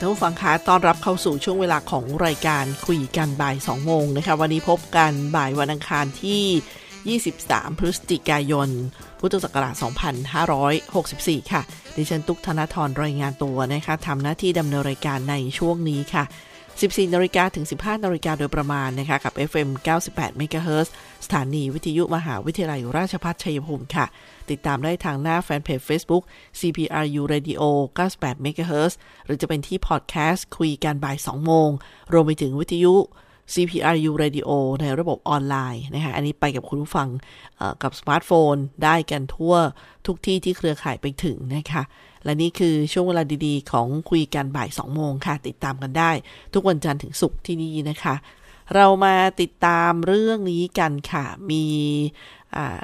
ท่านผู้ฟังคะต้อนรับเข้าสู่ช่วงเวลาของรายการคุยกันบ่าย2โมงนะคะ วันนี้พบกันบ่ายวันอังคารที่ 23 พฤศจิกายน พุทธศักราช 2564 ค่ะ ดิฉันตุกธนทรรายงานตัวนะคะทำหน้าที่ดำเนินรายการในช่วงนี้ค่ะ 14นาฬิกาถึง 15นาฬิกาโดยประมาณนะคะ กับ FM 98 MHz สถานีวิทยุมหาวิทยาลัยราชภัฏชัยภูมิค่ะ ติดตามได้ทางหน้าแฟนเพจ Facebook CPRU Radio 98 MHz หรือจะเป็นที่พอดแคสต์คุยกันบ่าย 2 โมง รวมไปถึงวิทยุ CPRU Radio ในระบบออนไลน์นะคะ อันนี้ไปกับคุณผู้ฟังกับสมาร์ทโฟนได้กันทั่วทุกที่ที่เครือข่ายไปถึงนะคะ และนี่คือช่วงเวลาดีๆ ของคุยกันบ่าย 2 โมงค่ะ ติดตามกันได้ ทุกวันจันทร์ถึงศุกร์ที่นี่นะคะ เรามาติดตามเรื่องนี้กันค่ะ มี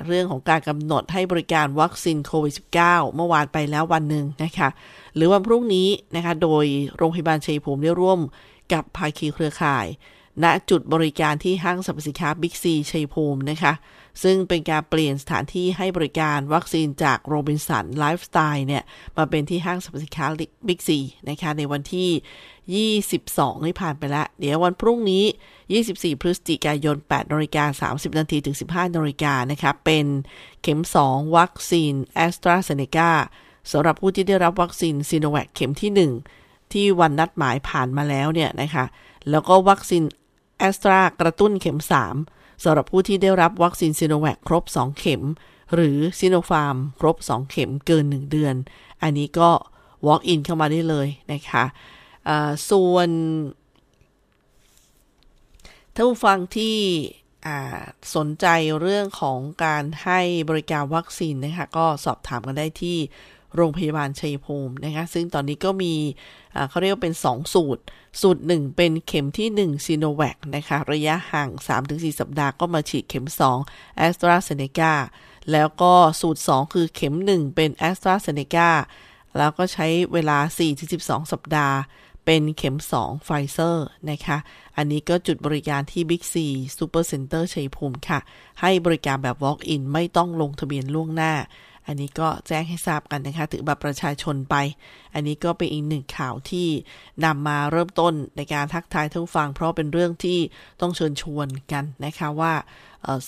เรื่องของการกำหนดให้บริการวัคซีนโควิด -19 เมื่อวานไปแล้ววันหนึ่งนะคะ หรือวันพรุ่งนี้นะคะ โดยโรงพยาบาลชัยภูมิได้ร่วมกับภาคีเครือข่าย ณจุดบริการที่ห้างสรรพสินค้าบิ๊กซีชัยภูมินะคะ ซึ่งเป็นการเปลี่ยนสถานที่ให้บริการวัคซีนจากโรบินสันไลฟ์สไตล์เนี่ย มาเป็นที่ห้างสรรพสินค้าบิ๊กซีนะคะ ในวันที่ 22นี่ผ่านไปแล้ว เดี๋ยววันพรุ่งนี้ 24 พฤศจิกายน8นาฬิกา30 นาทีถึง 15นาฬิกานะคะเป็นเข็ม 2 วัคซีนแอสตราเซเนกาสำหรับผู้ที่ได้รับวัคซีนซีโนแวคเข็มที่ 1 ที่วันนัดหมายผ่านมาแล้วเนี่ยนะคะแล้วก็วัคซีน แอสตรากระตุ้นเข็ม 3สำหรับผู้ที่ได้รับวัคซีนซีโนแวคครบ 2 เข็ม หรือซีโนฟาร์มครบ 2 เข็มเกิน 1 เดือน อันนี้ก็ walk in เข้ามาได้เลยนะคะส่วนท่านผู้ฟังที่สนใจเรื่องของการให้บริการวัคซีนนะคะก็สอบถามกันได้ที่ โรงพยาบาลชัยภูมินะคะซึ่งตอนนี้ก็มีเขาเรียกว่าเป็น 2 สูตร สูตร 1 เป็นเข็มที่ 1 ซีโนแวคนะคะระยะห่าง 3-4 สัปดาห์ก็มาฉีดเข็ม 2 a s t r a z เซ e c a แล้วก็สูตร 2 คือเข็ม 1 เป็น a s t r a z เซ e c a แล้วก็ใช้เวลา 4-12 สัปดาห์เป็นเข็ม 2 ไฟเซอร์นะคะ อันนี้ก็จุดบริการที่ Big C Super Center ชัยภูมิค่ะ ให้บริการแบบ Walk-in ไม่ต้องลงทะเบียนล่วงหน้า อันนี้ก็แจ้งให้ทราบกันนะคะถือบัตรประชาชนไป อันนี้ก็เป็นอีกหนึ่งข่าวที่นำมาเริ่มต้นในการทักทายท่านฟัง เพราะเป็นเรื่องที่ต้องเชิญชวนกันนะคะว่า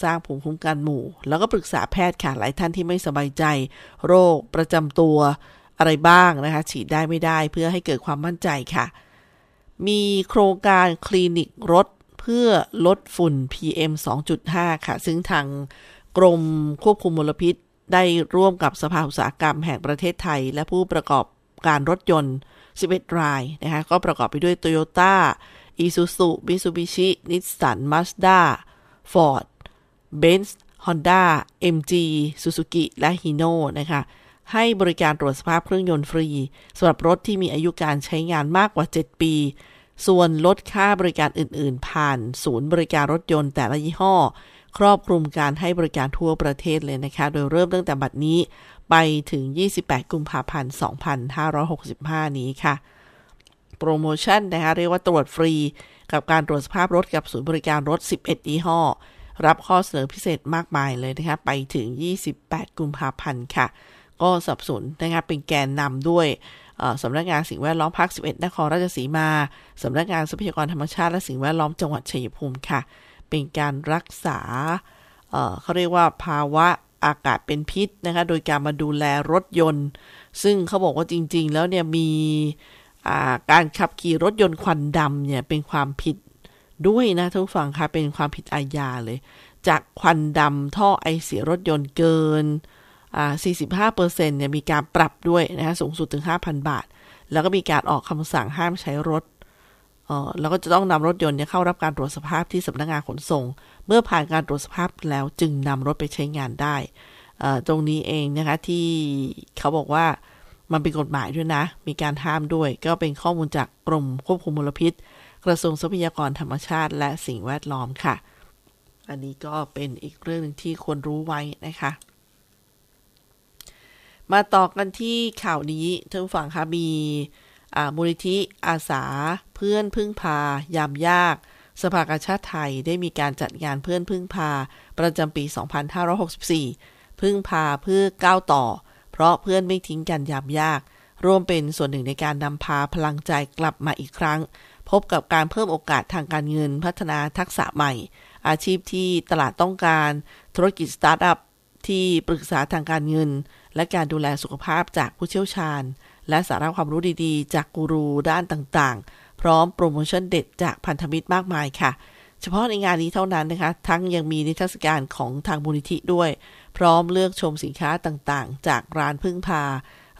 สร้างภูมิคุ้มกันหมู่ แล้วก็ปรึกษาแพทย์ค่ะหลายท่านที่ไม่สบายใจ โรคประจำตัวอะไรบ้างนะคะ ฉีดได้ไม่ได้เพื่อให้เกิดความมั่นใจค่ะ มีโครงการคลินิกรถเพื่อลดฝุ่น PM 2.5 ค่ะ ซึ่งทางกรมควบคุมมลพิษ ได้ร่วมกับสภาอุตสาหกรรมแห่งประเทศไทย และผู้ประกอบการรถยนต์ 11 รายนะคะก็ประกอบไปด้วย Toyota Isuzu Mitsubishi Nissan Mazda Ford Benz Honda MG Suzuki และ Hino นะคะให้บริการตรวจสภาพเครื่องยนต์ฟรีสำหรับรถที่มีอายุการใช้งานมากกว่า 7 ปี ส่วนลดค่าบริการอื่น ๆ ผ่านศูนย์บริการรถยนต์แต่ละยี่ห้อ ครอบคลุมการให้บริการทั่วประเทศเลยนะคะ โดยเริ่มตั้งแต่บัดนี้ไปถึง 28 กุมภาพันธ์ 2565 นี้ค่ะ โปรโมชั่นนะคะ เรียกว่าตรวจฟรี กับการตรวจสภาพรถกับศูนย์บริการรถ 11 ยี่ห้อ รับข้อเสนอพิเศษมากมายเลยนะคะ ไปถึง 28 กุมภาพันธ์ค่ะ ก็สับสนนะคะ เป็นแกนนำด้วยสำนักงานสิ่งแวดล้อมภาค 11 นครราชสีมา สำนักงานทรัพยากรธรรมชาติและสิ่งแวดล้อมจังหวัดชัยภูมิค่ะ เป็นการรักษาเเขาเรียกว่าภาวะอากาศเป็นพิษนะคะ โดยการมาดูแลรถยนต์ ซึ่งเขาบอกว่าจริง ๆ แล้วเนี่ยมีการขับขี่รถยนต์ควันดำเนี่ยเป็นความผิดด้วยนะทุกฝั่งค่ะเป็นความผิดอาญาเลย จากควันดำท่อไอเสียรถยนต์เกิน 45%เนี่ยมีการปรับด้วยนะคะสูงสุดถึง 5,000 บาท แล้วก็มีการออกคำสั่งห้ามใช้รถ แล้วก็จะต้องนำรถยนต์เข้ารับการตรวจสภาพที่สำนักงงานขนส่ง เมื่อผ่านการตรวจสภาพแล้วจึงนำรถไปใช้งานได้ ตรงนี้เองนะคะที่เขาบอกว่ามันเป็นกฎหมายด้วยนะ มีการห้ามด้วย ก็เป็นข้อมูลจากกรมควบคุมมลพิษ กระทรวงทรัพยากรธรรมชาติ และสิ่งแวดล้อมค่ะ อันนี้ก็เป็นอีกเรื่องหนึ่งที่ควรรู้ไว้นะคะ มาต่อกันที่ข่าวนี้ท่านผู้ฟังคะมี มูลนิธิอาสา เพื่อนพึ่งพา ยามยาก สภากาชาติไทยได้มีการจัดงานเพื่อนพึ่งพา ประจำปี 2564 พึ่งพาเพื่อก้าวต่อ เพราะเพื่อนไม่ทิ้งกันยามยาก ร่วมเป็นส่วนหนึ่งในการนำพาพลังใจกลับมาอีกครั้ง พบกับการเพิ่มโอกาสทางการเงินพัฒนาทักษะใหม่ อาชีพที่ตลาดต้องการ ธุรกิจสตาร์ทอัพที่ปรึกษาทางการเงิน และการดูแลสุขภาพจากผู้เชี่ยวชาญ และสาระความรู้ดีๆ จากกูรูด้านต่างๆ พร้อมโปรโมชั่นเด็ดจากพันธมิตรมากมายค่ะ เฉพาะในงานนี้เท่านั้นนะคะ ทั้งยังมีนิทรรศการของทางมูลนิธิด้วย พร้อมเลือกชมสินค้าต่างๆ จากร้านพึ่งพา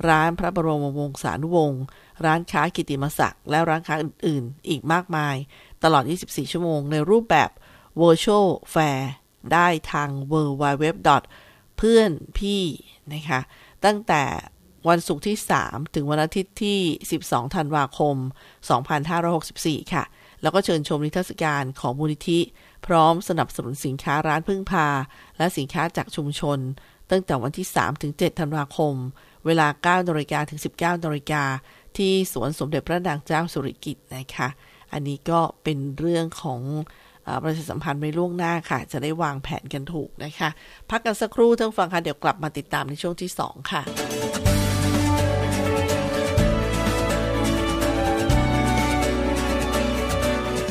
ร้านพระบรมวงศานุวงศ์ร้านค้ากิติมศักดิ์และร้านค้าอื่น ๆ อีกมากมาย ตลอด 24 ชั่วโมงในรูปแบบ virtual fair ได้ทาง w w w เพื่อนพี่นะคะ ตั้งแต่ วันศุกร์ที่ 3 ถึงวันอาทิตย์ที่ 12 ธันวาคม 2564 ค่ะ แล้วก็เชิญชมนิทรรศการของมูลนิธิ พร้อมสนับสนุนสินค้าร้านพึ่งพา และสินค้าจากชุมชน ตั้งแต่วันที่ 3 ถึง 7 ธันวาคม เวลา 9นาฬิกาถึง 19นาฬิกาที่สวนสมเด็จพระนางเจ้าสุริกิติ์นะคะ อันนี้ก็เป็นเรื่องของประชาสัมพันธ์ไว้ล่วงหน้าค่ะ จะได้วางแผนกันถูกนะคะ พักกันสักครู่ท่านฟังค่ะ เดี๋ยวกลับมาติดตามในช่วงที่ 2 ค่ะ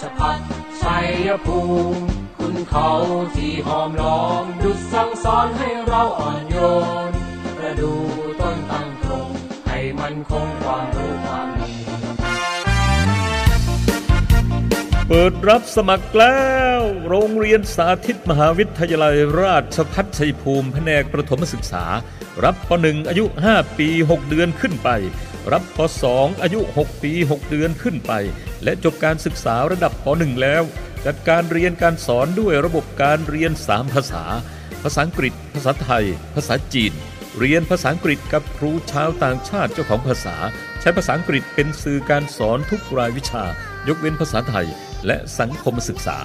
ชพัฒชัยภูมิคุณเขาที่หอมล้อมดุจสั่งสอนให้เราอ่อนโยนประดูต้นตั้งตรงให้มันคงความรู้ความดีเปิดรับสมัครแล้ว โรงเรียนสาธิตมหาวิทยาลัยราชพัฒชัยภูมิแผนกประถมศึกษา รับป .1 อายุ 5 ปี 6 เดือนขึ้นไป รับป .2 อายุ 6 ปี 6 เดือนขึ้นไป และจบการศึกษาระดับป .1 แล้ว จัดการเรียนการสอนด้วยระบบการเรียน 3 ภาษา ภาษาอังกฤษ ภาษาไทย ภาษาจีน เรียนภาษาอังกฤษกับครูชาวต่างชาติเจ้าของภาษา ใช้ภาษาอังกฤษเป็นสื่อการสอนทุกรายวิชา ยกเว้นภาษาไทย และสังคมศึกษา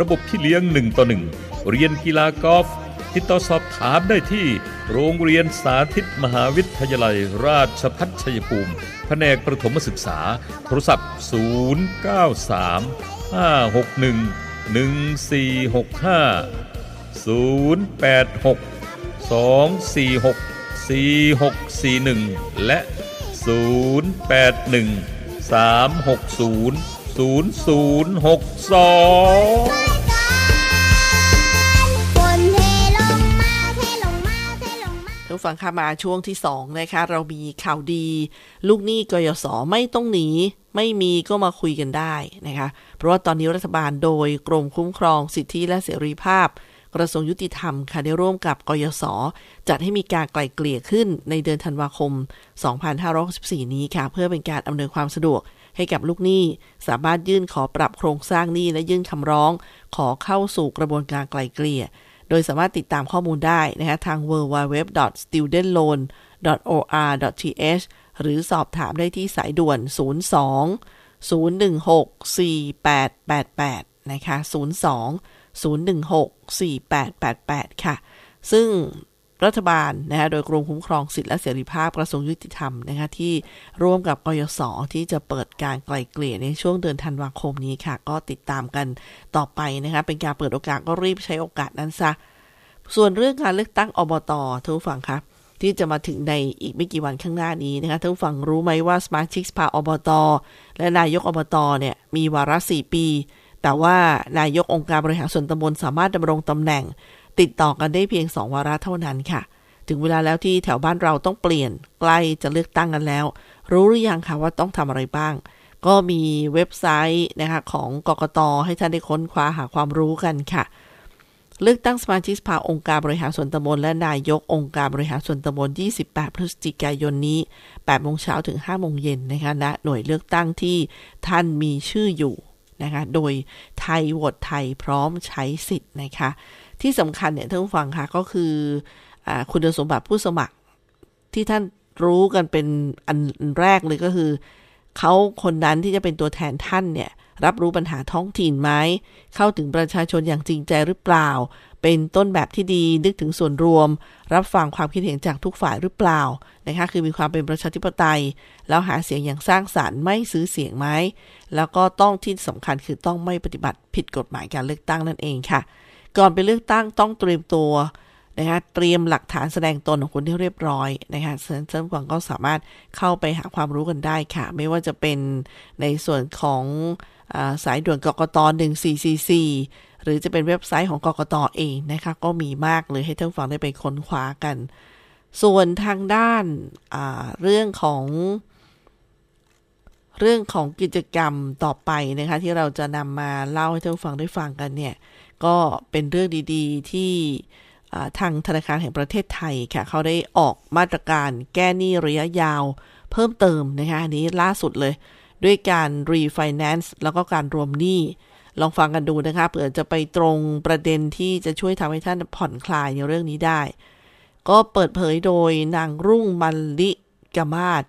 ระบบพี่เลี้ยงหนึ่งต่อหนึ่งเรียนกีฬากอล์ฟ ติดต่อสอบถามได้ที่โรงเรียนสาธิตมหาวิทยาลัย ราชพัฒชัยภูมิ แผนกประถมศึกษา โทรศัพท์ 093 561 1465 086 246 4641 และ 081 360 0062 ท่านผู้ฟังค่ะมาช่วงที่2นะคะเรามีข่าวดี ลูกหนี้กยศไม่ต้องหนี ไม่มีก็มาคุยกันได้นะคะเพราะว่าตอนนี้รัฐบาลโดยกรมคุ้มครองสิทธิและเสรีภาพ กระทรวงยุติธรรมค่ะได้ร่วมกับกยศจัดให้มีการไกล่เกลี่ยขึ้นในเดือนธันวาคม 2564 นี้ค่ะ เพื่อเป็นการอำนวยความสะดวกให้กับลูกหนี้สามารถยื่นขอปรับโครงสร้างหนี้และยื่นคำร้อง ขอเข้าสู่กระบวนการไกล่เกลี่ย โดยสามารถติดตามข้อมูลได้นะคะทาง www.studentloan.or.th หรือสอบถามได้ที่สายด่วน 02 016 4888 นะคะ 02 016 4888 ค่ะ ซึ่ง รัฐบาลนะคะโดยกรมคุ้มครองสิทธิและเสรีภาพกระทรวงยุติธรรมนะคะที่ร่วมกับกยศที่จะเปิดการไกล่เกลี่ยในช่วงเดือนธันวาคมนี้ค่ะ ก็ติดตามกันต่อไปนะคะเป็นการเปิดโอกาสก็รีบใช้โอกาสนั้นซะ ส่วนเรื่องการเลือกตั้งอบตท่านผู้ฟังครับที่จะมาถึงในอีกไม่กี่วันข้างหน้านี้นะคะท่านผู้ฟังรู้ไหมว่าสมาชิกสภาอบตและนายกอบตเนี่ยมีวาระ 4 ปี แต่ว่านายกองค์การบริหารส่วนตำบลสามารถดำรงตำแหน่ง ติดต่อกันได้เพียง2วาระเท่านั้นค่ะ ถึงเวลาแล้วที่แถวบ้านเราต้องเปลี่ยนใกล้จะเลือกตั้งกันแล้ว รู้หรือยังคะว่าต้องทำอะไรบ้าง ก็มีเว็บไซต์นะคะของกกตให้ท่านได้ค้นคว้าหาความรู้กันค่ะ เลือกตั้งสมาชิกสภาองค์การบริหารส่วนตำบลและนายกองค์การบริหารส่วนตำบล 28 พฤศจิกายนนี้8โมงเช้าถึง5โมงเย็นนะคะณหน่วยเลือกตั้งที่ท่านมีชื่ออยู่นะคะ โดยไทยโหวตไทยพร้อมใช้สิทธิ์นะคะ ที่สำคัญเนี่ยท่านผู้ฟังค่ะก็คืออคุณสมบัติผู้สมัครที่ท่านรู้กันเป็นอันแรกเลยก็คือเขาคนนั้นที่จะเป็นตัวแทนท่านเนี่ยรับรู้ปัญหาท้องถิ่นไหมเข้าถึงประชาชนอย่างจริงใจหรือเปล่า เป็นต้นแบบที่ดีนึกถึงส่วนรวม รับฟังความคิดเห็นจากทุกฝ่ายหรือเปล่านะคะคือมีความเป็นประชาธิปไตย แล้วหาเสียงอย่างสร้างสารรค์ไม่ซื้อเสียงไหมแล้วก็ต้องที่สำคัญคือต้องไม่ปฏิบัติผิดกฎหมายการเลือกตั้งนั่นเองค่ะ ก่อนไปเลือกตั้งต้องเตรียมตัวนะคะเตรียมหลักฐานแสดงตนของคุณที่เรียบร้อยนะคะเซิร์ฟกวางก็สามารถเข้าไปหาความรู้กันได้ค่ะ ไม่ว่าจะเป็นในส่วนของอสายด่วนกกต1444 หรือจะเป็นเว็บไซต์ของกกตเองนะคะก็มีมากเลยให้ท่านผู้ฟังได้ไปค้นคว้ากัน ส่วนทางด้านาเรื่องของเรื่องของกิจกรรมต่อไปนะคะที่เราจะนำมาเล่าให้ท่านผู้ฟังได้ฟังกันเนี่ย ก็เป็นเรื่องดีๆ ที่ทางธนาคารแห่งประเทศไทยค่ะเขาได้ออกมาตรการแก้หนี้ระยะยาวเพิ่มเติมนะคะอันนี้ล่าสุดเลย ด้วยการรีไฟแนนซ์แล้วก็การรวมหนี้ลองฟังกันดูนะคะเผื่อจะไปตรงประเด็นที่จะช่วยทำให้ท่านผ่อนคลายในเรื่องนี้ได้ ก็เปิดเผยโดยนางรุ่งมันลิกมาศ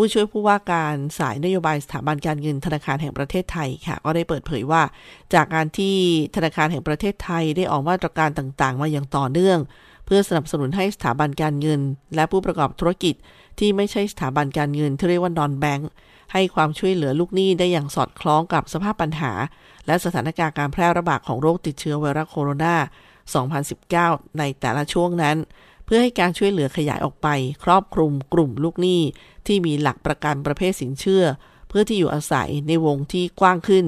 ผู้ช่วยผู้ว่าการสายนโยบายสถาบันการเงินธนาคารแห่งประเทศไทยค่ะ ก็ได้เปิดเผยว่า จากการที่ธนาคารแห่งประเทศไทยได้ออกมาตรการต่างๆ มาอย่างต่อเนื่อง เพื่อสนับสนุนให้สถาบันการเงิน และผู้ประกอบธุรกิจ ที่ไม่ใช่สถาบันการเงินที่เรียกว่านอนแบงค์ให้ความช่วยเหลือลูกหนี้ได้อย่างสอดคล้องกับสภาพปัญหา และสถานการณ์การแพร่ระบาดของโรคติดเชื้อไวรัสโคโรนา2019 ในแต่ละช่วงนั้น เพื่อให้การช่วยเหลือขยายออกไป ครอบคลุมกลุ่มลูกหนี้ ที่มีหลักประกันประเภทสินเชื่อ เพื่อที่อยู่อาศัยในวงที่กว้างขึ้น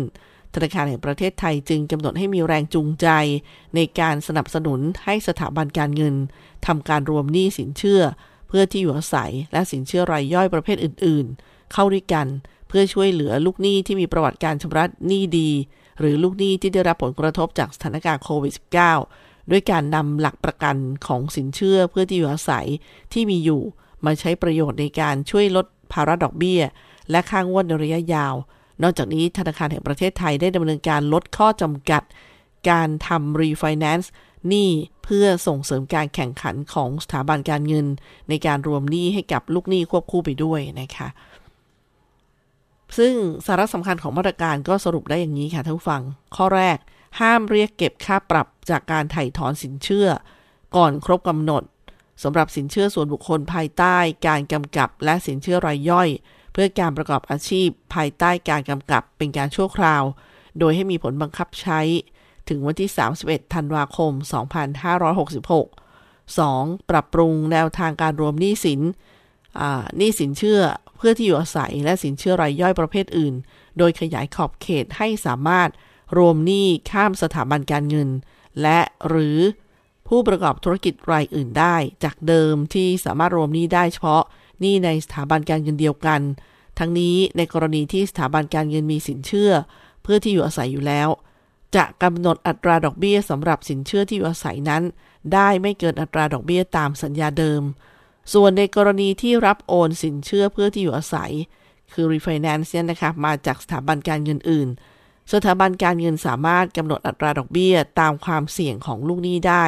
ธนาคารแห่งประเทศไทยจึงกำหนดให้มีแรงจูงใจ ในการสนับสนุนให้สถาบันการเงินทำการรวมหนี้สินเชื่อ เพื่อที่อยู่อาศัยและสินเชื่อรายย่อยประเภทอื่น ๆ เข้าด้วยกันเพื่อช่วยเหลือลูกหนี้ที่มีประวัติการชำระหนี้ดี หรือลูกหนี้ที่ได้รับผลกระทบจากสถานการณ์โควิด -19 ด้วยการนำหลักประกันของสินเชื่อเพื่อที่อยู่อาศัยที่มีอยู่ มาใช้ประโยชน์ในการช่วยลดภาระดอกเบี้ย และค่างวดในระยะยาว นอกจากนี้ธนาคารแห่งประเทศไทยได้ดำเนินการลดข้อจำกัด การทำรีไฟแนนซ์หนี้เพื่อส่งเสริมการแข่งขันของสถาบันการเงิน ในการรวมหนี้ให้กับลูกหนี้ควบคู่ไปด้วยนะคะซึ่งสาระสำคัญของมาตรการก็สรุปได้อย่างนี้ค่ะท่านผู้ฟัง ข้อแรก ห้ามเรียกเก็บค่าปรับจากการไถ่ถอนสินเชื่อ ก่อนครบกำหนดสำหรับสินเชื่อส่วนบุคคลภายใต้ การกำกับและสินเชื่อรายย่อย เพื่อการประกอบอาชีพ ภายใต้การกำกับเป็นการชั่วคราว โดยให้มีผลบังคับใช้ ถึงวันที่ 31 ธันวาคม 2566 2. ปรับปรุงแนวทางการรวมหนี้สินหนี้สินเชื่อเพื่อที่อยู่อาศัยและสินเชื่อรายย่อยประเภทอื่น โดยขยายขอบเขตให้สามารถ รวมหนี้ข้ามสถาบันการเงิน และหรือผู้ประกอบธุรกิจรายอื่นได้ จากเดิมที่สามารถรวมหนี้ได้เฉพาะหนี้ในสถาบันการเงินเดียวกัน ทั้งนี้ในกรณีที่สถาบันการเงินมีสินเชื่อ เพื่อที่อยู่อาศัยอยู่แล้ว จะกำหนดอัตราดอกเบี้ยสำหรับสินเชื่อที่อยู่อาศัยนั้น ได้ไม่เกินอัตราดอกเบี้ยตามสัญญาเดิม ส่วนในกรณีที่รับโอนสินเชื่อเพื่อที่อยู่อาศัย คือ refinance เนี่ยนะคะมาจากสถาบันการเงินอื่น สถาบันการเงินสามารถกำหนดอัตราดอกเบี้ยตามความเสี่ยงของลูกหนี้ได้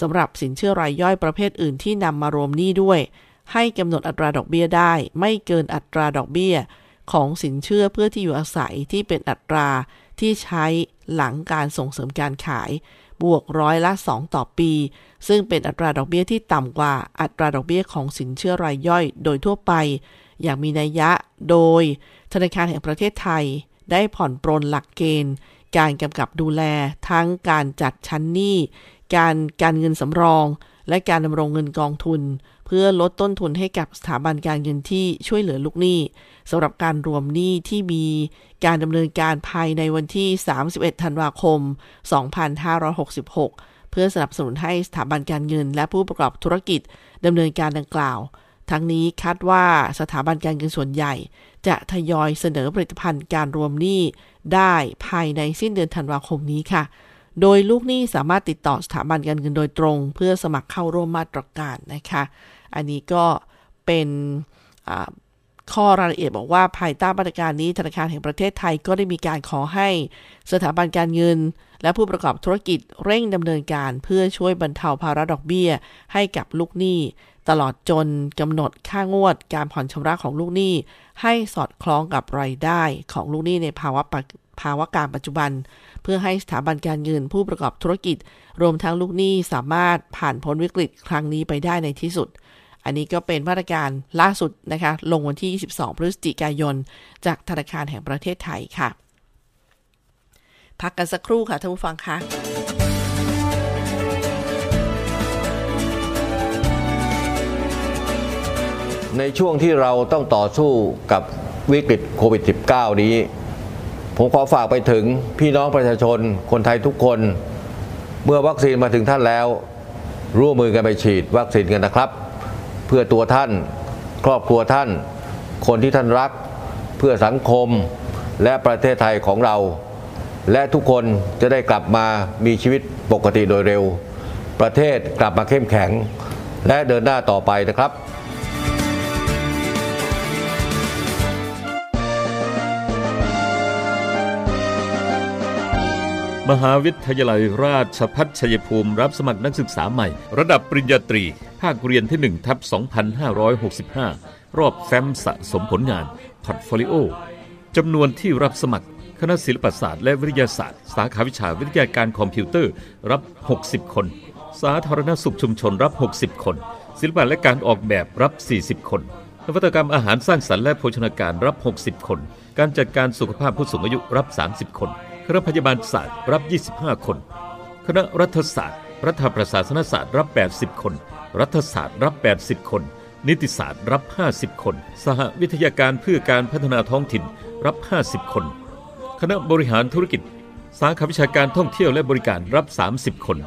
สำหรับสินเชื่อรายย่อยประเภทอื่นที่นำมารวมหนี้ด้วย ให้กำหนดอัตราดอกเบี้ยได้ ไม่เกินอัตราดอกเบี้ย ของสินเชื่อเพื่อที่อยู่อาศัยที่เป็นอัตราที่ใช้หลังการส่งเสริมการขาย บวกร้อยละ 2 ต่อปี ซึ่งเป็นอัตราดอกเบี้ยที่ต่ำกว่าอัตราดอกเบี้ยของสินเชื่อรายย่อย โดยทั่วไป อย่างมีนัยยะโดย ธนาคารแห่งประเทศไทย ได้ผ่อนปรนหลักเกณฑ์ การกำกับดูแล ทั้งการจัดชั้นหนี้ การการเงินสำรอง และการดำรงเงินกองทุน เพื่อลดต้นทุนให้กับสถาบันการเงินที่ช่วยเหลือลูกหนี้สำหรับการรวมหนี้ที่มีการดำเนินการภายในวันที่ 31 ธันวาคม 2566 เพื่อสนับสนุนให้สถาบันการเงิน และผู้ประกอบธุรกิจดำเนินการดังกล่าว ทั้งนี้คาดว่าสถาบันการเงินส่วนใหญ่ จะทยอยเสนอผลิตภัณฑ์การรวมหนี้ได้ภายในสิ้นเดือนธันวาคมนี้ค่ะ โดยลูกหนี้สามารถติดต่อสถาบันการเงินโดยตรง เพื่อสมัครเข้าร่วมมาตรการนะคะ อันนี้ก็เป็นข้อรายละเอียดบอกว่าภายใต้มาตรการนี้ธนาคารแห่งประเทศไทยก็ได้มีการขอให้สถาบันการเงิน และผู้ประกอบธุรกิจเร่งดำเนินการเพื่อช่วยบรรเทาภาระดอกเบี้ย ให้กับลูกหนี้ ตลอดจนกำหนดค่างวดการผ่อนชำระของลูกหนี้ ให้สอดคล้องกับรายได้ของลูกหนี้ในภาวะภาวะการปัจจุบัน เพื่อให้สถาบันการเงินผู้ประกอบธุรกิจ รวมทั้งลูกหนี้สามารถผ่านพ้นวิกฤตครั้งนี้ไปได้ในที่สุด อันนี้ก็เป็นมาตรการล่าสุดนะคะ ลงวันที่ 22 พฤศจิกายน จากธนาคารแห่งประเทศไทยค่ะ พักกันสักครู่ค่ะท่านผู้ฟังคะในช่วงที่เราต้องต่อสู้กับวิกฤตโควิด -19 นี้ ผมขอฝากไปถึงพี่น้องประชาชนคนไทยทุกคน เมื่อวัคซีนมาถึงท่านแล้ว ร่วมมือกันไปฉีดวัคซีนกันนะครับ เพื่อตัวท่าน ครอบครัวท่าน คนที่ท่านรัก เพื่อสังคมและประเทศไทยของเรา และทุกคนจะได้กลับมามีชีวิตปกติโดยเร็ว ประเทศกลับมาเข้มแข็ง และเดินหน้าต่อไปนะครับมหาวิทยาลัยราชพัฒชัยภูมิรับสมัครนักศึกษาใหม่ ระดับปริญญาตรี ภาคเรียนที่1ทับ2565 รอบแฟ้มสะสมผลงาน portfolio จำนวนที่รับสมัคร คณะศิลปศาสตร์และวิทยาศาสตร์ สาขาวิชาวิทยาการคอมพิวเตอร์รับ 60 คน สาธารณสุขชุมชนรับ 60 คน ศิลปะและการออกแบบรับ 40 คนนวัตกรรมอาหารสร้างสรรค์และโภชนาการรับ 60 คน การจัดการสุขภาพผู้สูงอายุรับ 30 คนคณะพยาบาลศาสตร์รับ 25 คน คณะรัฐศาสตร์ รัฐประศาสนศาสตร์รับ 80 คน รัฐศาสตร์รับ 80 คน นิติศาสตร์รับ 50 คน สหวิทยาการเพื่อการพัฒนาท้องถิ่นรับ 50 คน คณะบริหารธุรกิจ สาขาวิชาการท่องเที่ยวและบริการรับ 30 คน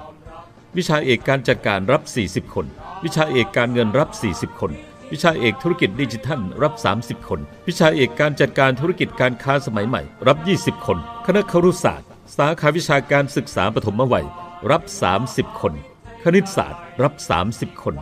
วิชาเอกการจัดการรับ 40 คน วิชาเอกการเงินรับ 40 คน วิชาเอกธุรกิจดิจิทัลรับ 30 คน วิชาเอกการจัดการธุรกิจการค้าสมัยใหม่รับ 20 คน คณะครุศาสตร์ สาขาวิชาการศึกษาปฐมวัยรับ 30 คน คณิตศาสตร์รับ 30 คน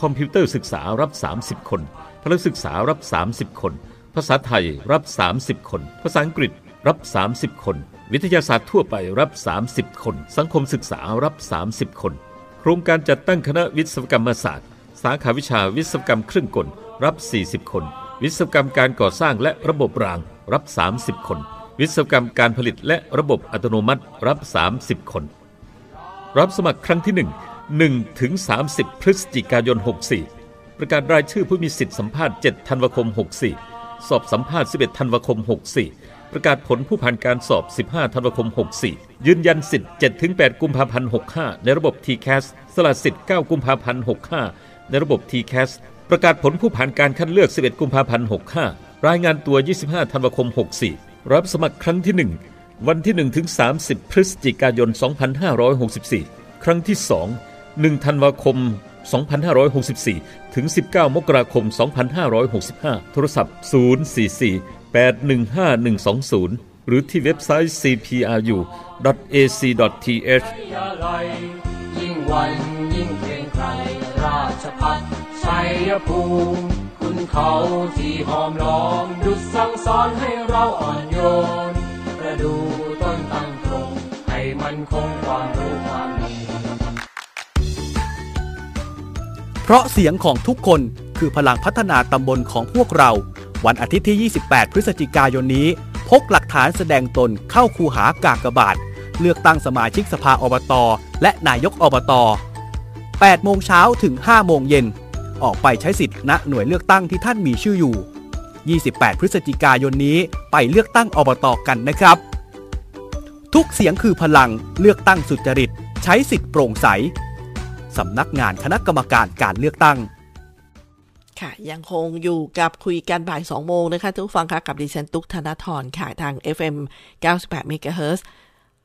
คอมพิวเตอร์ศึกษารับ 30 คนพลศึกษารับ 30 คน ภาษาไทยรับ 30 คน ภาษาอังกฤษ รับ 30 คน วิทยาศาสตร์ทั่วไปรับ 30 คน สังคมศึกษารับ 30 คน โครงการจัดตั้งคณะวิศวกรรมศาสตร์ สาขาวิชาวิศวกรรมเครื่องกล รับ 40 คน วิศวกรรมการก่อสร้างและระบบรางรับ 30 คน วิศวกรรมการผลิตและระบบอัตโนมัติรับ 30 คน รับสมัครครั้งที่ 1 1ถึง30 พฤศจิกายน 64 ประกาศรายชื่อผู้มีสิทธิสัมภาษณ์ 7 ธันวาคม 64 สอบสัมภาษณ์ 11 ธันวาคม 64 ประกาศผลผู้ผ่านการสอบ 15 ธันวาคม 64 ยืนยันสิทธิ์ 7-8 กุมภาพันธ์ 65 ในระบบ TCAS สละสิทธิ์ 9 กุมภาพันธ์ 65 ในระบบ TCAS ประกาศผลผู้ผ่านการคัดเลือก 11 กุมภาพันธ์ 65 รายงานตัว 25 ธันวาคม 64 รับสมัครครั้งที่ 1 วันที่1ถึง30 พฤศจิกายน 2564 ครั้งที่ 2 1 ธันวาคม 2564 ถึง 19 มกราคม 2565 โทรศัพท์ 044 815 120 หรือที่เว็บไซต์ cpru.ac.th ยิ่งวันยิ่งเกรงไกรราชพัฒชัยภูมิคุณเขาที่หอมล้อมดุจสั่งสอนให้เราอ่อนโยนประดูต้นตั้งตรงให้มันคงความรู้ความดีเพราะเสียงของทุกคนคือพลังพัฒนาตำบลของพวกเรา วันอาทิตย์ที่ 28 พฤศจิกายนนี้ พกหลักฐานแสดงตนเข้าคูหากากบาท เลือกตั้งสมาชิกสภาอบต และนายกอบต 8 โมงเช้าถึง 5 โมงเย็น ออกไปใช้สิทธิ์ณหน่วยเลือกตั้งที่ท่านมีชื่ออยู่ 28 พฤศจิกายนนี้ไปเลือกตั้งอบตกันนะครับ ทุกเสียงคือพลังเลือกตั้งสุจริต ใช้สิทธิ์โปร่งใสสำนักงานคณะกรรมการการเลือกตั้ง ค่ะ ยังคงอยู่กับคุยกันบ่าย 2 โมงนะคะ ทุกฟังค่ะกับดิฉันตุ๊กธนทรค่ะ ทาง FM 98 MHz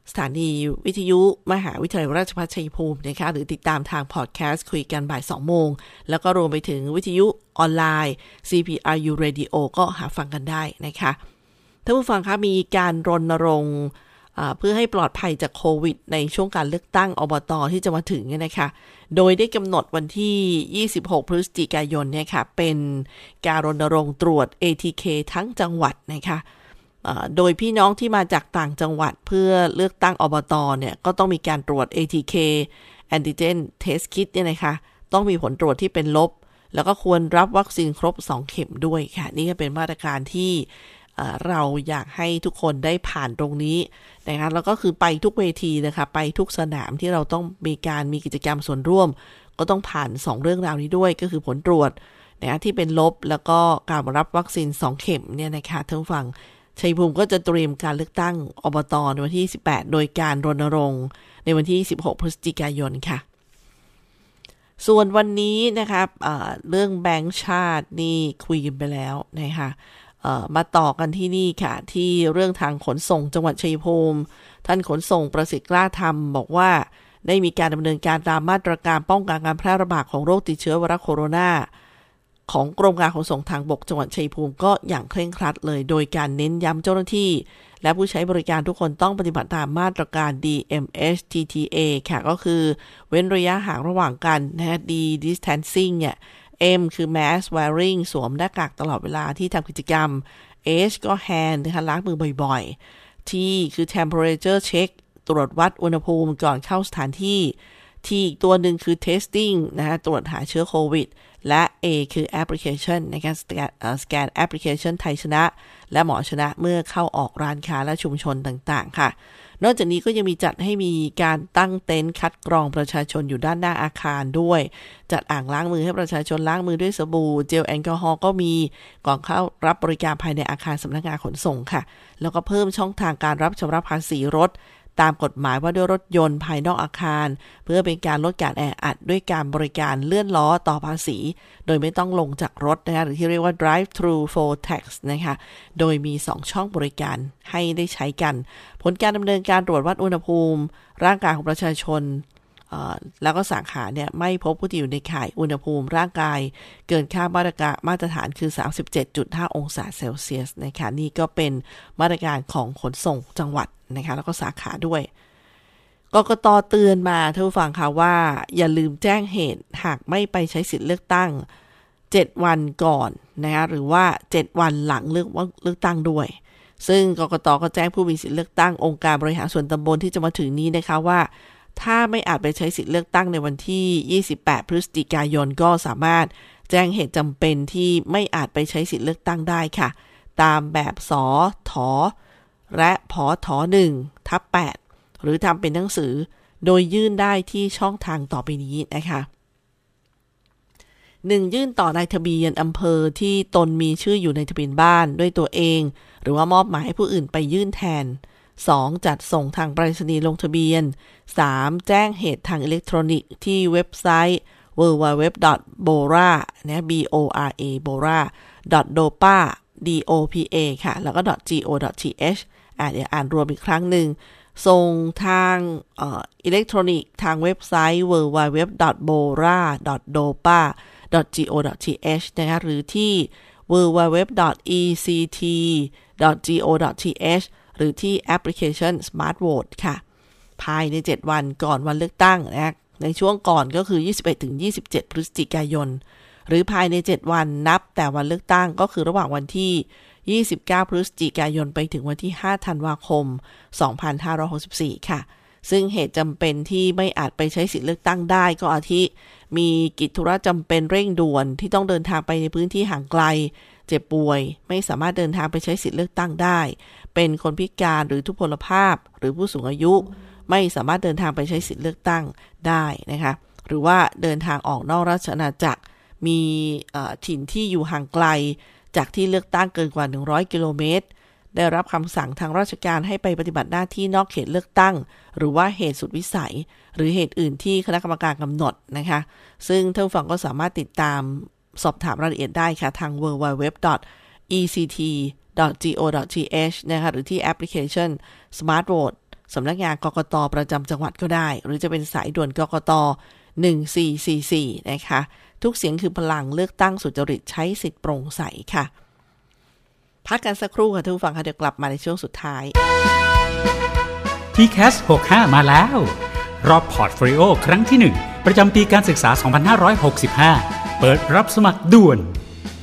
สถานีวิทยุมหาวิทยาลัยราชภัฏชัยภูมินะคะหรือติดตามทางพอดแคสต์คุยกันบ่าย 2 โมง แล้วก็รวมไปถึงวิทยุออนไลน์ CPRU Radio ก็หาฟังกันได้นะคะท่านผู้ฟังคะมีการรณรงค์ เพื่อให้ปลอดภัยจากโควิด ในช่วงการเลือกตั้งอบตที่จะมาถึงเนี่ยนะคะ โดยได้กำหนดวันที่ 26 พฤศจิกายนเนี่ยค่ะ เป็นการรณรงค์ตรวจ ATK ทั้งจังหวัดนะคะโดยพี่น้องที่มาจากต่างจังหวัดเพื่อเลือกตั้งอบตเนี่ย ก็ต้องมีการตรวจ ATK Antigen Test Kit เนี่ยนะคะ ต้องมีผลตรวจที่เป็นลบ แล้วก็ควรรับวัคซีนครบ 2 เข็มด้วยค่ะ นี่ก็เป็นมาตรการที่ เราอยากให้ทุกคนได้ผ่านตรงนี้นะคะแล้วก็คือไปทุกเวทีนะคะไปทุกสนามที่เราต้องมีการมีกิจกรรมส่วนร่วม ก็ต้องผ่าน 2 เรื่องราวนี้ด้วยก็คือผลตรวจนะคะที่เป็นลบแล้วก็การรับวัคซีน 2 เข็มเนี่ยนะคะท่านผู้ฟังชัยภูมิก็จะเตรียมการเลือกตั้งอบตในวันที่ 18 โดยการรณรงค์ในวันที่ 16 พฤศจิกายนค่ะ ส่วนวันนี้นะครับเเรื่องแบงก์ชาตินี่คุยกันไปแล้วนะคะ มาต่อกันที่นี่ค่ะ ที่เรื่องทางขนส่งจังหวัดชัยภูมิ ท่านขนส่งประสิทธิ์กล้าธรรม บอกว่าได้มีการดำเนินการตามมาตรการป้องกันการแพร่ระบาดของโรคติดเชื้อไวรัสโคโรนาของกรมการขนส่งทางบกจังหวัดชัยภูมิก็อย่างเคร่งครัดเลย โดยการเน้นย้ำเจ้าหน้าที่ และผู้ใช้บริการทุกคนต้องปฏิบัติตามมาตรการ DMHTTA ค่ะก็คือ เว้นระยะห่างระหว่างกันนะ D distancing เนี่ย M คือ mask wearing สวมหน้ากากตลอดเวลาที่ทำกิจกรรม H ก็ hand นะคะล้างมือบ่อยๆ T คือ temperature check ตรวจวัดอุณหภูมิก่อนเข้าสถานที่ T อีกตัวหนึ่งคือ testing นะคะตรวจหาเชื้อโควิด และ A คือแอปพลิเคชันในการสแกนสแกนแอปพลิเคชันไทยชนะ และหมอชนะเมื่อเข้าออกร้านค้าและชุมชนต่างๆ ค่ะ นอกจากนี้ก็ยังมีจัดให้มีการตั้งเต็นท์คัดกรองประชาชนอยู่ด้านหน้าอาคารด้วย จัดอ่างล้างมือให้ประชาชนล้างมือด้วยสบู่เจลแอลกอฮอล์ก็มีก่อนเข้ารับบริการภายในอาคารสำนักงานขนส่งค่ะ แล้วก็เพิ่มช่องทางการรับชำระภาษีรถ ตามกฎหมายว่าด้วยรถยนต์ภายนอกอาคาร เพื่อเป็นการลดการแออัดด้วยการบริการเลื่อนล้อต่อภาษี โดยไม่ต้องลงจากรถนะคะหรือที่เรียกว่า drive through for tax นะคะโดยมี 2 ช่องบริการให้ได้ใช้กัน ผลการดำเนินการตรวจวัดอุณหภูมิ ร่างกายของประชาชน แล้วก็สาขาเนี่ยไม่พบผู้ที่อยู่ในข่ายอุณหภูมิร่างกาย เกินค่ามาตรการมาตรฐานคือ 37.5 องศาเซลเซียสนะคะนี่ก็เป็นมาตรการของขนส่งจังหวัดนะคะแล้วก็สาขาด้วยกกตเตือนมาท่านผู้ฟังค่ะว่า อย่าลืมแจ้งเหตุหากไม่ไปใช้สิทธิ์เลือกตั้ง 7 วันก่อนนะคะหรือว่า 7 วันหลังเลือกเลือกตั้งด้วย ซึ่งกกตก็แจ้งผู้มีสิทธิ์เลือกตั้งองค์การบริหารส่วนตำบลที่จะมาถึงนี้นะคะว่า ถ้าไม่อาจไปใช้สิทธิ์เลือกตั้งในวันที่ 28 พฤศจิกายนก็สามารถแจ้งเหตุจำเป็นที่ไม่อาจไปใช้สิทธิ์เลือกตั้งได้ค่ะ ตามแบบสอถอและพอถอ1ทับ8หรือทำเป็นหนังสือ โดยยื่นได้ที่ช่องทางต่อไปนี้นะคะ 1. ยื่นต่อนายทะเบียนอำเภอที่ตนมีชื่ออยู่ในทะเบียนบ้านด้วยตัวเอง หรือว่ามอบหมายให้ผู้อื่นไปยื่นแทน 2. จัดส่งทางไปรษณีย์ลงทะเบียน 3. แจ้งเหตุทางอิเล็กทรอนิกส์ที่เว็บไซต์ www.bora นะ b o r a bora dopa dopa ค่ะ แล้วก็ go.th อ่าเดี๋ยวอ่านรวมอีกครั้งหนึ่ง ส่งทางอิเล็กทรอนิกส์ทางเว็บไซต์ www.bora.dopa.go.th นะคะหรือที่ www.ect.go.th หรือที่แอปพลิเคชัน Smart Vote ค่ะ ภายใน 7 วันก่อนวันเลือกตั้งนะในช่วงก่อนก็คือ 21-27 พฤศจิกายน หรือภายใน 7 วันนับแต่วันเลือกตั้งก็คือระหว่างวันที่ 29 พฤศจิกายนไปถึงวันที่ 5 ธันวาคม 2564 ค่ะ ซึ่งเหตุจำเป็นที่ไม่อาจไปใช้สิทธิเลือกตั้งได้ก็อาทิ มีกิจธุระจำเป็นเร่งด่วนที่ต้องเดินทางไปในพื้นที่ห่างไกล เจ็บป่วย ไม่สามารถเดินทางไปใช้สิทธิเลือกตั้งได้ เป็นคนพิการหรือทุพพลภาพ หรือผู้สูงอายุ ไม่สามารถเดินทางไปใช้สิทธิเลือกตั้งได้นะคะหรือว่าเดินทางออกนอกราชอาณาจักร มีถิ่นที่อยู่ห่างไกล จากที่เลือกตั้งเกินกว่า 100 กิโลเมตร ได้รับคำสั่งทางราชการให้ไปปฏิบัติหน้าที่นอกเขตเลือกตั้ง หรือว่าเหตุสุดวิสัย หรือเหตุอื่นที่คณะกรรมการกำหนดนะคะ ซึ่งท่านฟังก็สามารถติดตามสอบถามรายละเอียดได้ค่ะ ทาง www.go.th นะคะหรือที่แอปพลิเคชัน Smart Vote สำนักงานกกตประจำจังหวัดก็ได้ หรือจะเป็นสายด่วนกกต 1444 นะคะ ทุกเสียงคือพลังเลือกตั้งสุจริตใช้สิทธิ์โปร่งใสค่ะ พักกันสักครู่ค่ะท่านผู้ฟังค่ะเดี๋ยวกลับมาในช่วงสุดท้าย t c a s 65 มาแล้ว รอบ port folio ครั้งที่ 1 ประจำปีการศึกษา 2565 เปิดรับสมัครด่วน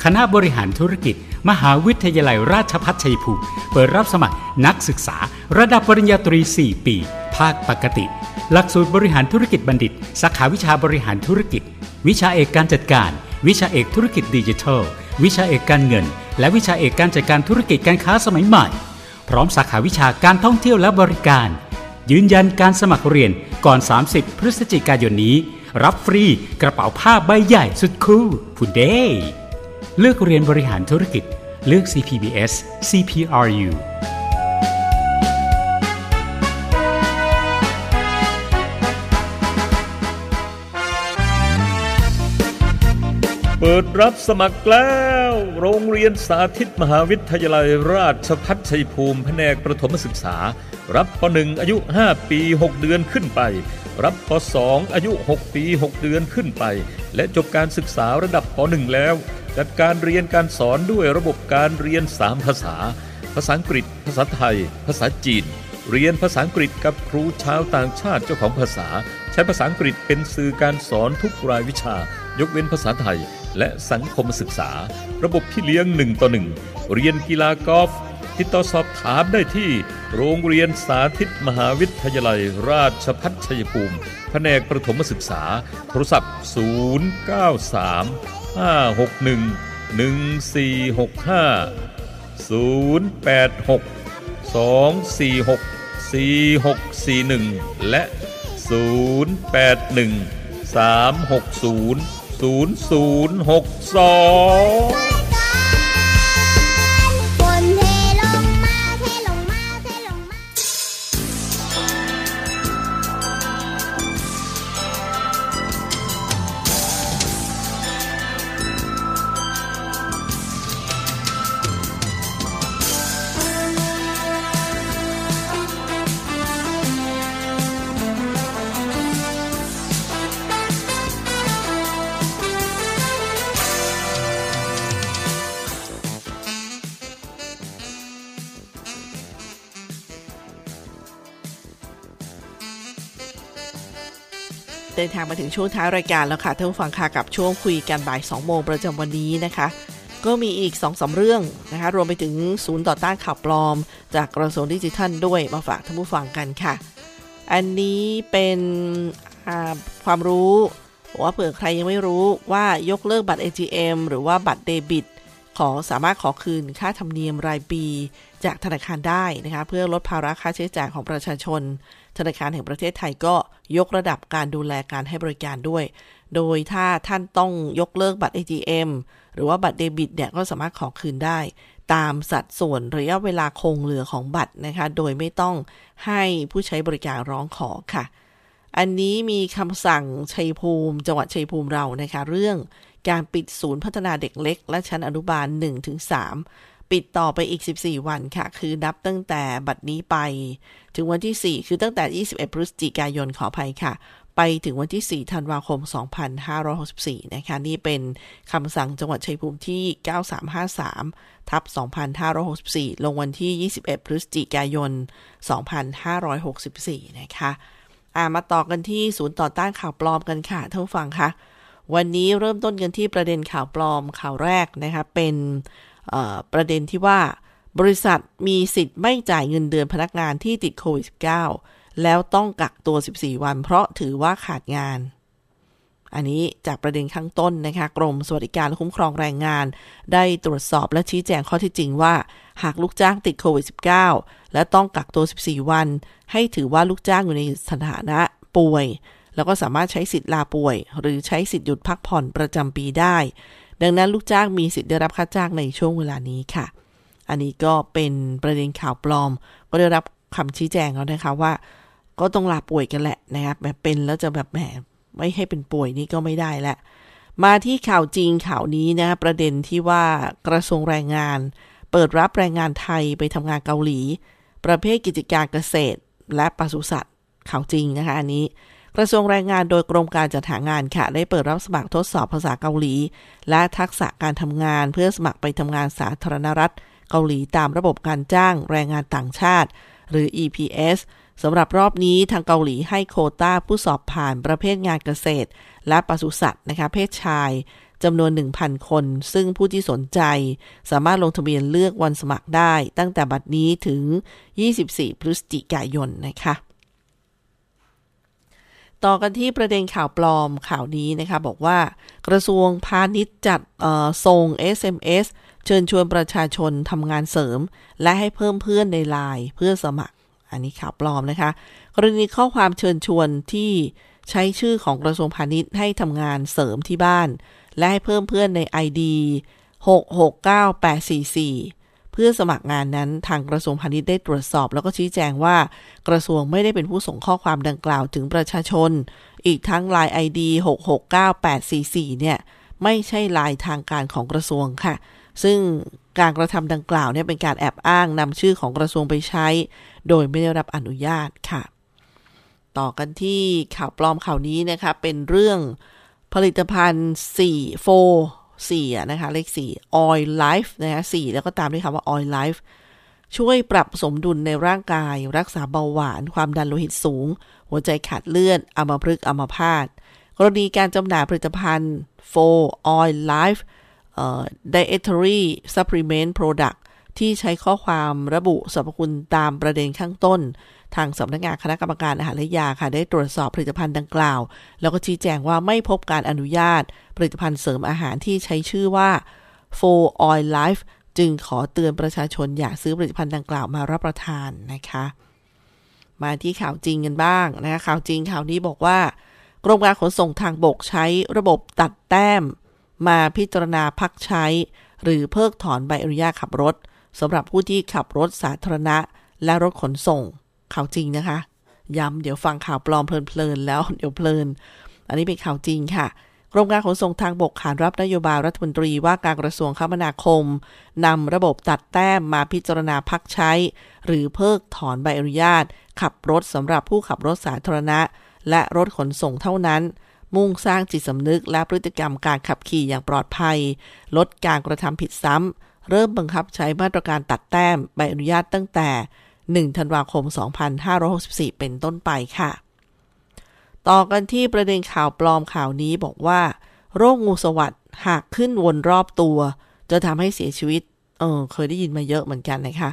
คณะบริหารธุรกิจ มหาวิทยาลัยราชภัฏชัยภูมิ เปิดรับสมัครนักศึกษา ระดับปริญญาตรี 4 ปี ภาคปกติ หลักสูตรบริหารธุรกิจบัณฑิต สาขาวิชาบริหารธุรกิจ วิชาเอกการจัดการ วิชาเอกธุรกิจดิจิทัล วิชาเอกการเงิน และวิชาเอกการจัดการธุรกิจการค้าสมัยใหม่ พร้อมสาขาวิชาการท่องเที่ยวและบริการ ยืนยันการสมัครเรียนก่อน 30 พฤศจิกายนนี้ รับฟรีกระเป๋าผ้าใบใหญ่สุดคูลพุนเดย์ เลือกเรียนบริหารธุรกิจ เลือก CPBS CPRU เปิดรับสมัครแล้ว โรงเรียนสาธิตมหาวิทยาลัยราชพัฒชัยภูมิแผนกประถมศึกษา รับป .1 อายุ 5 ปี 6 เดือนขึ้นไป รับป .2 อายุ 6 ปี 6 เดือนขึ้นไป และจบการศึกษาระดับป .1 แล้ว จัดการเรียนการสอนด้วยระบบการเรียน 3 ภาษา ภาษาอังกฤษ ภาษาไทย ภาษาจีน เรียนภาษาอังกฤษกับครูชาวต่างชาติเจ้าของภาษา ใช้ภาษาอังกฤษเป็นสื่อการสอนทุกรายวิชา ยกเว้นภาษาไทย และสังคมศึกษา ระบบที่เลี้ยงหนึ่งต่อหนึ่งเรียนกีฬากอล์ฟติดต่อสอบถามได้ที่ โรงเรียนสาธิตมหาวิทยาลัย ราชพัฒชัยภูมิ แผนกประถมศึกษา โทรศัพท์ 093 561 1465 086 246 4641 และ 081 360 0062 ดินทางมาถึงช่วงท้ายรายการแล้วค่ะท่านผู้ฟังค่ะกับช่วงคุยกันบ่าย 2 โมงประจำวันนี้นะคะ ก็มีอีก2อสาเรื่องนะคะ รวมไปถึงศูนย์ต่อต้านข่าวปลอม จากกระทรวงดิจิทัลด้วยมาฝากท่านผู้ฟังกันค่ะ อันนี้เป็นความรู้บอกว่าเผื่อใครยังไม่รู้ว่ายกเลิกบัตร ATM หรือว่าบัตรเดบิต ขอสามารถขอคืนค่าธรรมเนียมรายปี จากธนาคารได้นะคะ เพื่อลดภาระค่าใช้จ่ายของประชาชน ธนาคารแห่งประเทศไทยก็ ยกระดับการดูแลการให้บริการด้วย โดยถ้าท่านต้องยกเลิกบัตร ATM หรือว่าบัตรเดบิตเนี่ยก็สามารถขอคืนได้ ตามสัดส่วนระยะเวลาคงเหลือของบัตรนะคะ โดยไม่ต้องให้ผู้ใช้บริการร้องขอค่ะ อันนี้มีคำสั่งชัยภูมิ จังหวัดชัยภูมิเรานะคะเรื่องการปิดศูนย์พัฒนาเด็กเล็ก และชั้นอนุบาล 1-3 ปิดต่อไปอีก 14 วันค่ะ คือนับตั้งแต่บัดนี้ไป ถึงวันที่ 4 คือตั้งแต่ 21 พฤศจิกายนขออภัยค่ะ ไปถึงวันที่ 4 ธันวาคม 2564 นะคะ นี่เป็นคำสั่งจังหวัดชัยภูมิที่ 9353 ทับ 2564 ลงวันที่ 21 พฤศจิกายน 2564 นะคะอ่ามาต่อกันที่ศูนย์ต่อต้านข่าวปลอมกันค่ะท่านผู้ฟังคะวันนี้เริ่มต้นกันที่ประเด็นข่าวปลอมข่าวแรกนะคะเป็น ประเด็นที่ว่าบริษัทมีสิทธิ์ไม่จ่ายเงินเดือนพนักงานที่ติดโควิด -19 แล้วต้องกักตัว 14 วัน เพราะถือว่าขาดงาน อันนี้จากประเด็นข้างต้นนะคะ กรมสวัสดิการและคุ้มครองแรงงาน ได้ตรวจสอบและชี้แจงข้อที่จริงว่า หากลูกจ้างติดโควิด -19 และต้องกักตัว 14 วัน ให้ถือว่าลูกจ้างอยู่ในสถานะป่วย แล้วก็สามารถใช้สิทธิ์ลาป่วย หรือใช้สิทธิ์หยุดพักผ่อนประจำปีได้ ดังนั้นลูกจ้างมีสิทธิ์ได้รับค่าจ้างในช่วงเวลานี้ค่ะ อันนี้ก็เป็นประเด็นข่าวปลอม ก็ได้รับคำชี้แจงแล้วนะคะว่า ก็ต้องลาป่วยกันแหละนะครับแบบเป็นแล้วจะแบบแหมไม่ให้เป็นป่วยนี่ก็ไม่ได้ละมาที่ข่าวจริงข่าวนี้นะประเด็นที่ว่ากระทรวงแรงงาน เปิดรับแรงงานไทยไปทำงานเกาหลี ประเภทกิจการเกษตรและปศุสัตว์ข่าวจริงนะคะอันนี้ กระทรวงแรงงานโดยกรมการจัดหางานค่ะ ได้เปิดรับสมัครทดสอบภาษาเกาหลี และทักษะการทำงานเพื่อสมัครไปทำงานสาธารณรัฐ เกาหลีตามระบบการจ้างแรงงานต่างชาติ หรือ EPS สำหรับรอบนี้ทางเกาหลีให้โคต้าผู้สอบผ่านประเภทงานเกษตร และปศุสัตว์นะคะเพศชายจำนวน 1,000 คน ซึ่งผู้ที่สนใจ สามารถลงทะเบียนเลือกวันสมัครได้ ตั้งแต่บัดนี้ถึง 24 พฤศจิกายนนะคะ ต่อกันที่ประเด็นข่าวปลอมข่าวนี้นะคะ บอกว่ากระทรวงพาณิชย์จัดเอ่อส่ง SMS เชิญชวนประชาชนทำงานเสริม และให้เพิ่มเพื่อนในไลน์เพื่อสมัคร อันนี้ข่าวปลอมนะคะ กรณีข้อความเชิญชวนที่ใช้ชื่อของกระทรวงพาณิชย์ให้ทำงานเสริมที่บ้าน และให้เพิ่มเพื่อนใน ID 669844 พื่อสมัครงานนั้นทางกระทรวงพาณิชย์ได้ตรวจสอบ แล้วก็ชี้แจงว่า กระทรวงไม่ได้เป็นผู้ส่งข้อความดังกล่าวถึงประชาชน อีกทั้ง Line ID 669844 เนี่ย ไม่ใช่ลายทางการของกระทรวงค่ะ ซึ่งการกระทำดังกล่าวเนี่ยเป็นการแอบอ้างนำชื่อของกระทรวงไปใช้ โดยไม่ได้รับอนุญาตค่ะ ต่อกันที่ข่าวปลอมข่าวนี้นะคะเป็นเรื่องผลิตภัณฑ์4 4 4อะนะคะเลข 4 Oil Life นะคะ4แล้วก็ตามด้วยคำว่า Oil Life ช่วยปรับสมดุลในร่างกาย รักษาเบาหวาน ความดันโลหิตสูง หัวใจขาดเลือดอัมพฤกษ์อัมพาตกรณีการจำหน่ายผลิตภัณฑ์4 Oil Life เอ่อ Dietary Supplement Product ที่ใช้ข้อความระบุสรรพคุณตามประเด็นข้างต้น ทางสำนักงานคณะกรรมการอาหารและยาค่ะ ได้ตรวจสอบผลิตภัณฑ์ดังกล่าว แล้วก็ชี้แจงว่าไม่พบการอนุญาต ผลิตภัณฑ์เสริมอาหารที่ใช้ชื่อว่า For Oil Life จึงขอเตือนประชาชนอย่าซื้อผลิตภัณฑ์ดังกล่าวมารับประทานนะคะ มาที่ข่าวจริงกันบ้างนะคะข่าวจริงข่าวนี้บอกว่ากรมการขนส่งทางบกใช้ระบบตัดแต้ม มาพิจารณาพักใช้ หรือเพิกถอนใบอนุญาตขับรถสำหรับผู้ที่ขับรถสาธารณะและรถขนส่ง ข่าวจริงนะคะ ย้ำเดี๋ยวฟังข่าวปลอมเพลินๆแล้วเดี๋ยวเพลิน อันนี้เป็นข่าวจริงค่ะกรมการขนส่งทางบกขานรับนโยบายรัฐมนตรีว่าการกระทรวงคมนาคมนำระบบตัดแต้มมาพิจารณาพักใช้ หรือเพิกถอนใบอนุญาต ขับรถสำหรับผู้ขับรถสาธารณะ และรถขนส่งเท่านั้น มุ่งสร้างจิตสำนึกและพฤติกรรมการขับขี่อย่างปลอดภัย ลดการกระทำผิดซ้ำ เริ่มบังคับใช้มาตรการตัดแต้มใบอนุญาตตั้งแต่ 1 ธันวาคม 2564 เป็นต้นไปค่ะ ต่อกันที่ประเด็นข่าวปลอมข่าวนี้บอกว่า โรคงูสวัสด์หากขึ้นวนรอบตัว จะทำให้เสียชีวิต เออเคยได้ยินมาเยอะเหมือนกันนะคะ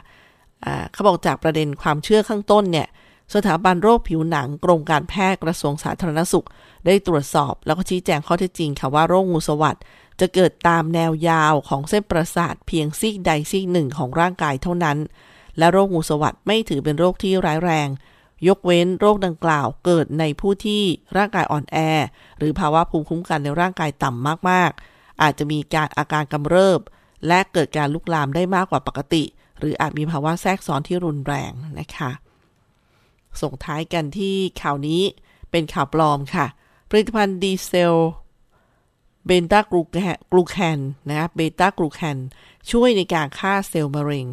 เขาบอกจากประเด็นความเชื่อข้างต้นเนี่ยสถาบันโรคผิวหนังกรมการแพทย์กระทรวงสาธารณสุข ได้ตรวจสอบแล้วก็ชี้แจงข้อเท็จจริงค่ะว่าโรคงูสวัสด์จะเกิดตามแนวยาวของเส้นประสาทเพียงซีกใดซีกหนึ่งของร่างกายเท่านั้น และโรคงูสวัสด์ไม่ถือเป็นโรคที่ร้ายแรง ยกเว้นโรคดังกล่าวเกิดในผู้ที่ร่างกายอ่อนแอ หรือภาวะภูมิคุ้มกันในร่างกายต่ำมากๆ อาจจะมีการอาการกำเริบ และเกิดการลุกลามได้มากกว่าปกติ หรืออาจมีภาวะแทรกซ้อนที่รุนแรงนะคะ ส่งท้ายกันที่ข่าวนี้เป็นข่าวปลอมค่ะ ผลิตภัณฑ์ดีเซลเบต้ากลูแคนนะเบต้ากลูแคนช่วยในการฆ่าเซลล์มะเร็ง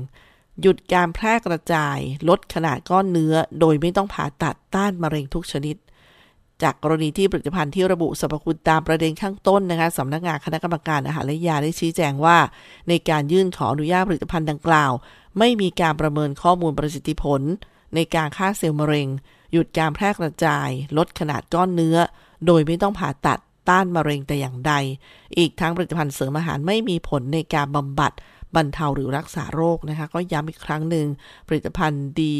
หยุดการแพร่กระจาย ลดขนาดก้อนเนื้อ โดยไม่ต้องผ่าตัดต้านมะเร็งทุกชนิด จากกรณีที่ผลิตภัณฑ์ที่ระบุสรรพคุณตามประเด็นข้างต้นนะคะสำนักงานคณะกรรมการอาหารและยาได้ชี้แจงว่า ในการยื่นขออนุญาตผลิตภัณฑ์ดังกล่าว ไม่มีการประเมินข้อมูลประสิทธิผล ในการฆ่าเซลล์มะเร็ง หยุดการแพร่กระจาย ลดขนาดก้อนเนื้อ โดยไม่ต้องผ่าตัดต้านมะเร็งแต่อย่างใด อีกทั้งผลิตภัณฑ์เสริมอาหารไม่มีผลในการบำบัด บรรเทาหรือรักษาโรคนะคะ ก็ย้ำอีกครั้งหนึ่งผลิตภัณฑ์ดี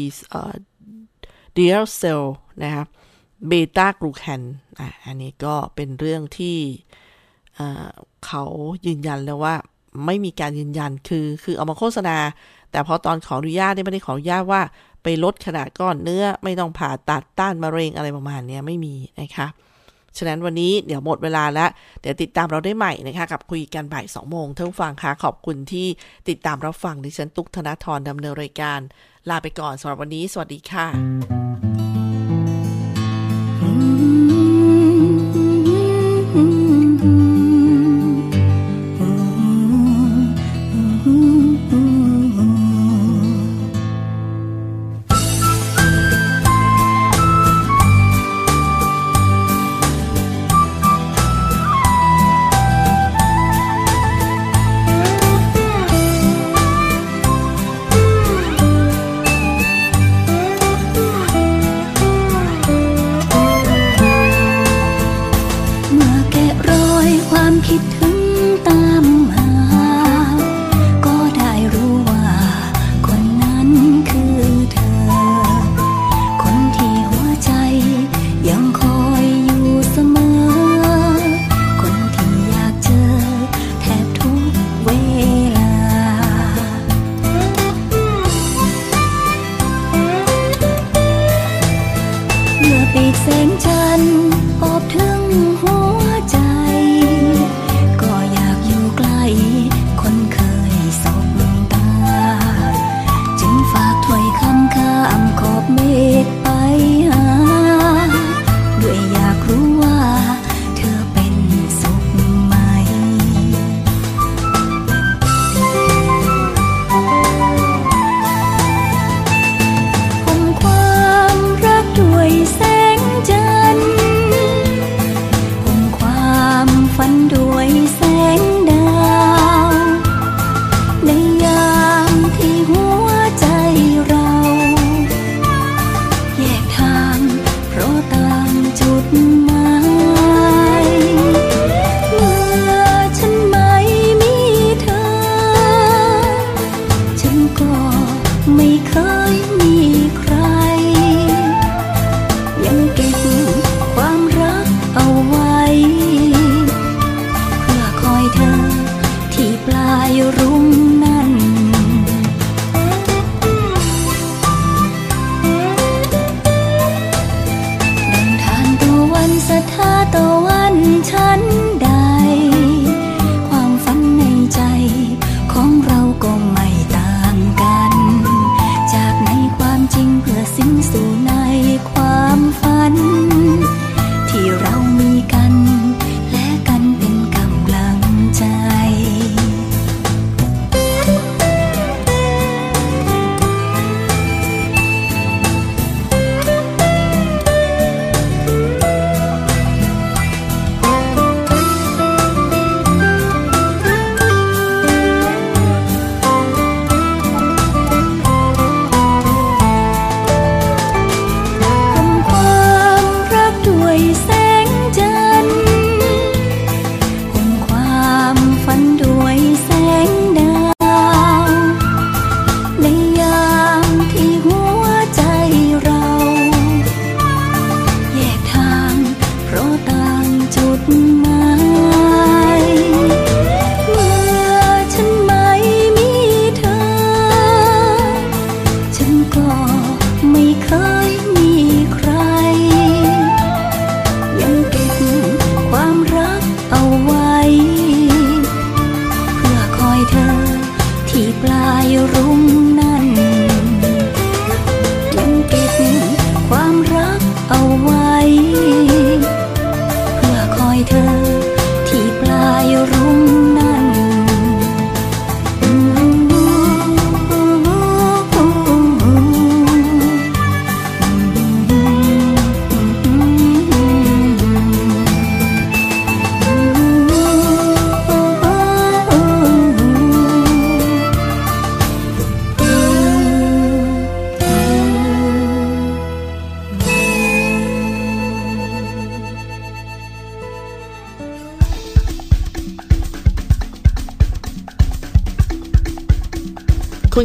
เดียร์เซลนะครับเบต้ากลูแคนอะอันนี้ก็เป็นเรื่องที่เขายืนยันแล้วว่าไม่มีการยืนยันคือคือเอามาโฆษณา แต่พอตอนขออนุญาตไม่ได้ขออนุญาตว่าไปลดขนาดก้อนเนื้อไม่ต้องผ่าตัดต้านมะเร็งอะไรประมาณนี้ไม่มีนะคะ ฉะนั้นวันนี้เดี๋ยวหมดเวลาแล้ว เดี๋ยวติดตามเราได้ใหม่นะคะกับคุยกันบ่ายสองโมงท่านฟังคะขอบคุณที่ติดตามรับฟังดิฉันตุ๊กธนทรดำเนินรายการ ลาไปก่อนสำหรับวันนี้ สวัสดีค่ะ